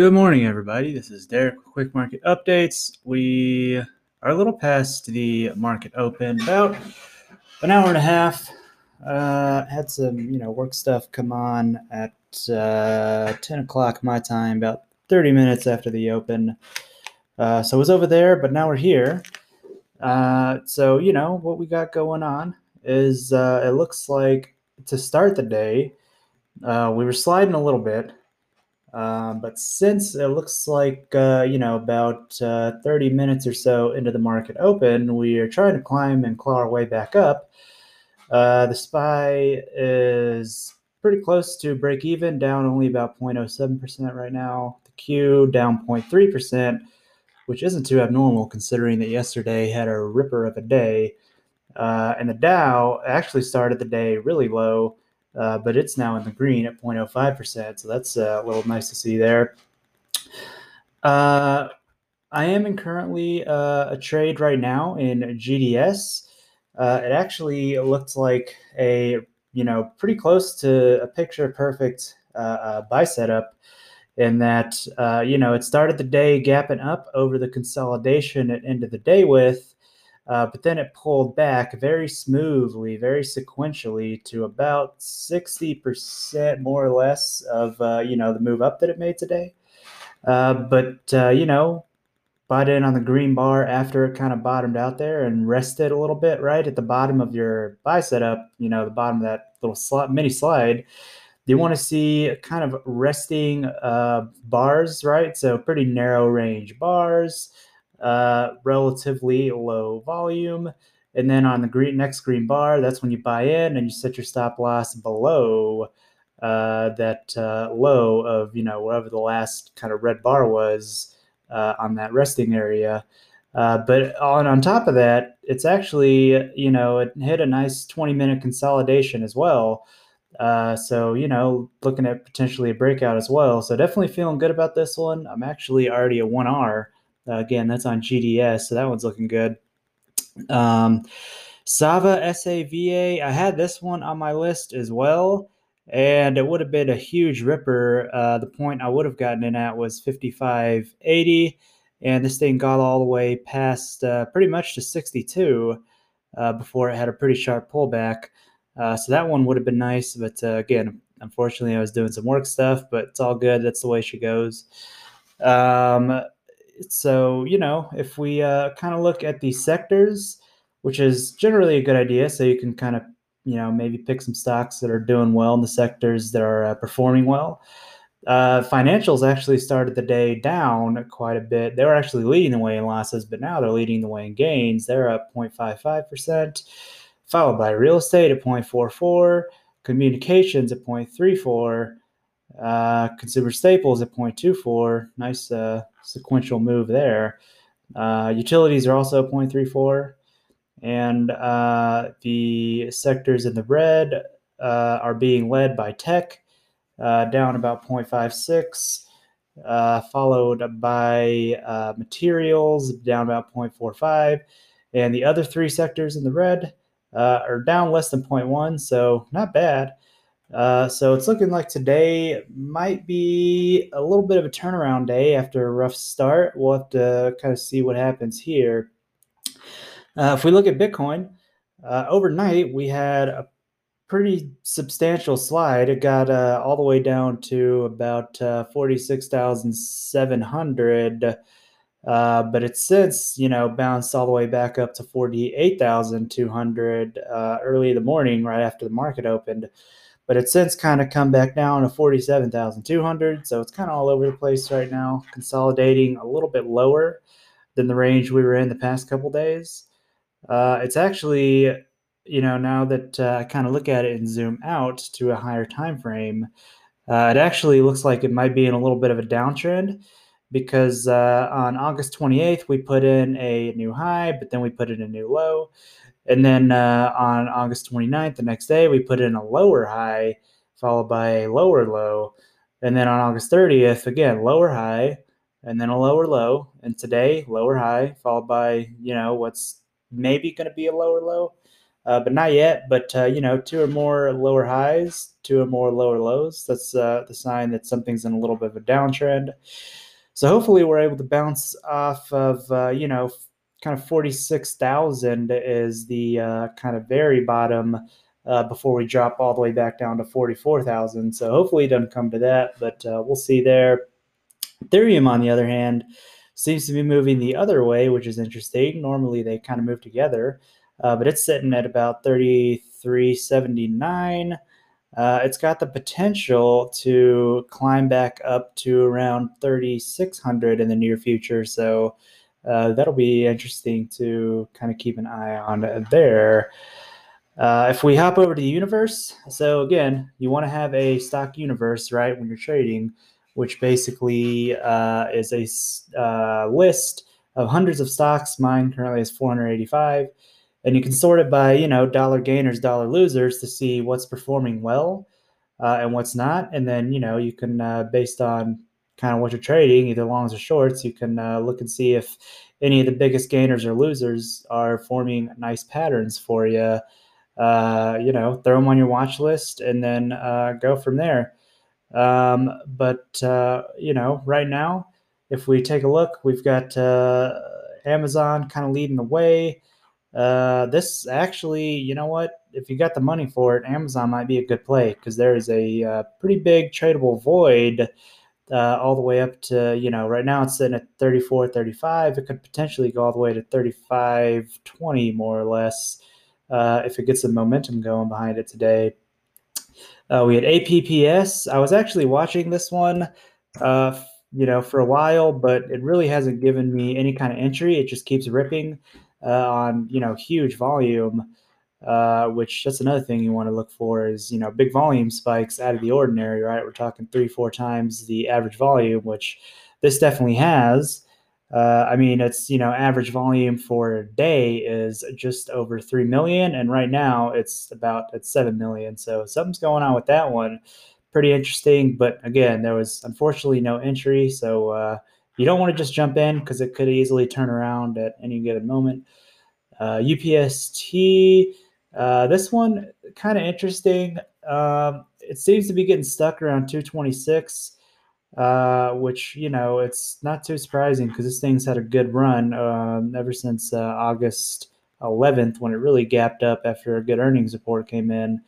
Good morning, everybody. This is Derek with Quick Market Updates. We are a little past the market open, about an hour and a half. Uh, had some, you know, work stuff come on at uh, 10 o'clock my time, about 30 minutes after the open. Uh, so I was over there, but now we're here. Uh, so, you know, what we got going on is uh, it looks like to start the day, uh, we were sliding a little bit. Um, but since it looks like, uh, you know, about uh, 30 minutes or so into the market open, we are trying to climb and claw our way back up. Uh, the SPY is pretty close to break even, down only about 0.07% right now. The Q down 0.3%, which isn't too abnormal considering that yesterday had a ripper of a day. Uh, and the Dow actually started the day really low uh, but it's now in the green at 0.05%. So that's uh, a little nice to see there. Uh, I am in currently uh, a trade right now in GDS. Uh, it actually looked like a you know pretty close to a picture perfect buy setup in that you know it started the day gapping up over the consolidation it ended the day with uh, but then it pulled back very smoothly, very sequentially to about 60% more or less of, uh, you know, the move up that it made today. Uh, but, uh, you know, bought in on the green bar after it kind of bottomed out there and rested a little bit right at the bottom of your buy setup, you know, the bottom of that little slot, mini slide. You want to see kind of resting uh, bars, right? So pretty narrow range bars uh, relatively low volume. And then on the green next green bar, that's when you buy in and you set your stop loss below uh, that uh, low of you know whatever the last kind of red bar was uh, on that resting area. Uh, but on on top of that, it's actually you know it hit a nice 20 minute consolidation as well. Uh, so you know looking at potentially a breakout as well. So definitely feeling good about this one. I'm actually already a one R. Uh, again, that's on GDS, so that one's looking good. Um, Sava SAVA, I had this one on my list as well, and it would have been a huge ripper. Uh, the point I would have gotten in at was 55.80, and this thing got all the way past uh, pretty much to 62 uh, before it had a pretty sharp pullback. Uh, so that one would have been nice, but uh, again, unfortunately, I was doing some work stuff, but it's all good. That's the way she goes. Um, so you know if we uh, kind of look at the sectors which is generally a good idea so you can kind of you know maybe pick some stocks that are doing well in the sectors that are uh, performing well. Uh, financials actually started the day down quite a bit. They were actually leading the way in losses but now they're leading the way in gains. They're up 0.55% followed by real estate at 0.44 communications at 0.34 uh, consumer staples at 0.24 nice uh, sequential move there. Uh, utilities are also 0.34, and uh, the sectors in the red uh, are being led by tech, uh, down about 0.56, uh, followed by materials, down about 0.45, and the other three sectors in the red are down less than 0.1, so not bad. Uh, so it's looking like today might be a little bit of a turnaround day after a rough start. We'll have to kind of see what happens here. Uh, if we look at Bitcoin, uh, overnight we had a pretty substantial slide. It got uh, all the way down to about uh, 46,700. Uh, but it's since you know bounced all the way back up to 48,200 early in the morning, right after the market opened but it's since kind of come back down to 47,200. So it's kind of all over the place right now, consolidating a little bit lower than the range we were in the past couple days. Uh, it's actually, you know, now that uh, I kind of look at it and zoom out to a higher time frame, uh, it actually looks like it might be in a little bit of a downtrend because uh, on August 28th, we put in a new high, but then we put in a new low. And then uh, on August 29th, the next day, we put in a lower high followed by a lower low. And then on August 30th, again, lower high and then a lower low. And today, lower high followed by, you know, what's maybe going to be a lower low. uh, but not yet. But uh, you know, two or more lower highs, two or more lower lows. That's uh, the sign that something's in a little bit of a downtrend. So hopefully, we're able to bounce off of uh, you know, kind of forty six thousand is the uh, kind of very bottom. Uh, before we drop all the way back down to 44,000. So hopefully it doesn't come to that, but we'll see there. Ethereum, on the other hand, seems to be moving the other way, which is interesting. Normally they kind of move together uh, but it's sitting at about 3379. Uh, it's got the potential to climb back up to around 3600 in the near future. So uh, that'll be interesting to kind of keep an eye on there. Uh, if we hop over to the universe, so again, you want to have a stock universe, right, when you're trading, which basically uh, is a uh, list of hundreds of stocks. Mine currently is 485 and you can sort it by you know dollar gainers dollar losers to see what's performing well uh, and what's not and then you know you can uh, based on kind of what you're trading either longs or shorts you can uh, look and see if any of the biggest gainers or losers are forming nice patterns for you uh, you know throw them on your watch list and then uh, go from there. Um, but uh, you know right now if we take a look we've got amazon kind of leading the way. Uh, this actually, you know what? If you got the money for it, Amazon might be a good play because there is a uh, pretty big tradable void uh, all the way up to, you know, right now it's sitting at 34, 35. It could potentially go all the way to 35, 20 more or less uh, if it gets some momentum going behind it today. Uh, we had APPS. I was actually watching this one, uh, you know, for a while, but it really hasn't given me any kind of entry. It just keeps ripping uh, on you know huge volume, uh, which that's another thing you want to look for is you know big volume spikes out of the ordinary. Right, we're talking three four times the average volume, which this definitely has. Uh, I mean, it's you know average volume for a day is just over three million, and right now it's about at seven million. So something's going on with that one. Pretty interesting, but again, there was unfortunately no entry, so uh, you don't want to just jump in because it could easily turn around at any given moment. Uh, UPST, uh, this one kind of interesting. Um, it seems to be getting stuck around 226, uh, which you know it's not too surprising because this thing's had a good run um, ever since uh, August 11th when it really gapped up after a good earnings report came in.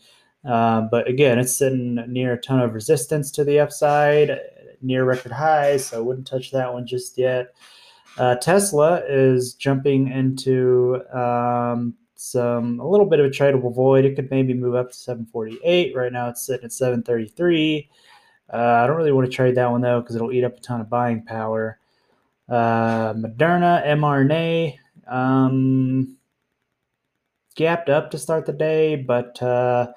Um, but again, it's sitting near a ton of resistance to the upside near record highs, so I wouldn't touch that one just yet. Uh, Tesla is jumping into um, some a little bit of a tradable void. It could maybe move up to 748. Right now, it's sitting at 733. Uh, I don't really want to trade that one though because it'll eat up a ton of buying power. Uh, Moderna mRNA um, gapped up to start the day, but uh,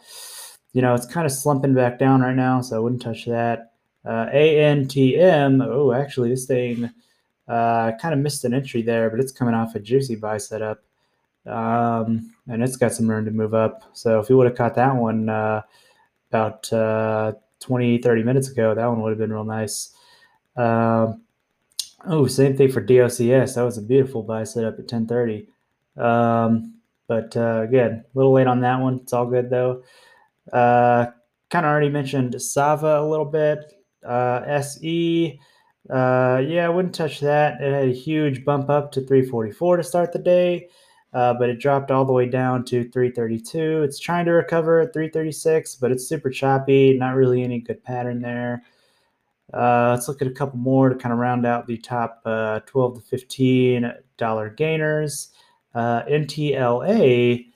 you know it's kind of slumping back down right now, so I wouldn't touch that. Uh, ANTM, oh, actually, this thing uh, kind of missed an entry there, but it's coming off a juicy buy setup. Um, and it's got some room to move up. So if you would have caught that one uh, about uh, 20, 30 minutes ago, that one would have been real nice. Um, oh, same thing for DOCS. That was a beautiful buy setup at 1030. Um, but uh, again, a little late on that one. It's all good though. Uh, kind of already mentioned Sava a little bit. Uh, SE, uh, yeah, I wouldn't touch that. It had a huge bump up to 344 to start the day, uh, but it dropped all the way down to 332. It's trying to recover at 336, but it's super choppy. Not really any good pattern there. Uh, let's look at a couple more to kind of round out the top uh, 12 to 15 dollar gainers. Uh, NTLA,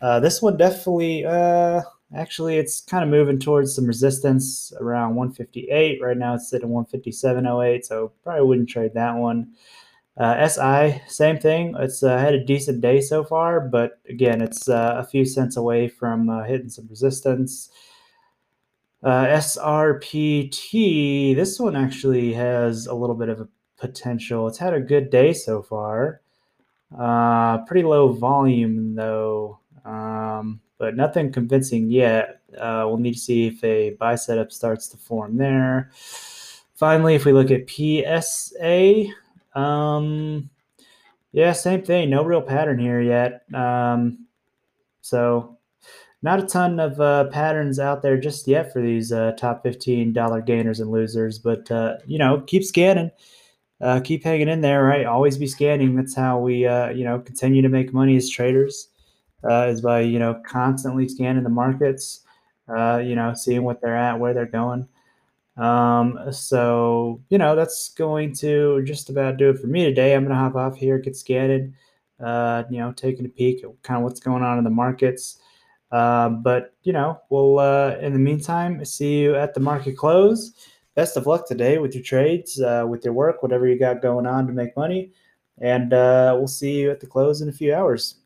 uh, this one definitely uh, Actually, it's kind of moving towards some resistance around 158. Right now, it's sitting at 157.08, so probably wouldn't trade that one. Uh, SI, same thing. It's uh, had a decent day so far, but again, it's uh, a few cents away from uh, hitting some resistance. Uh, SRPT, this one actually has a little bit of a potential. It's had a good day so far. Uh, pretty low volume, though. Um, but nothing convincing yet. We'll need to see if a buy setup starts to form there. Finally, if we look at PSA, um, yeah, same thing. No real pattern here yet. Um, So not a ton of uh, patterns out there just yet for these uh, top fifteen dollar gainers and losers, but uh, you know, keep scanning, uh, keep hanging in there, right? Always be scanning. That's how we uh, you know continue to make money as traders, uh, is by you know constantly scanning the markets, uh, you know, seeing what they're at, where they're going. Um, so you know that's going to just about do it for me today. I'm gonna hop off here, get scanned, uh, you know, taking a peek at kind of what's going on in the markets. Uh, but you know, we'll uh, in the meantime see you at the market close. Best of luck today with your trades, uh, with your work, whatever you got going on to make money, and uh, we'll see you at the close in a few hours.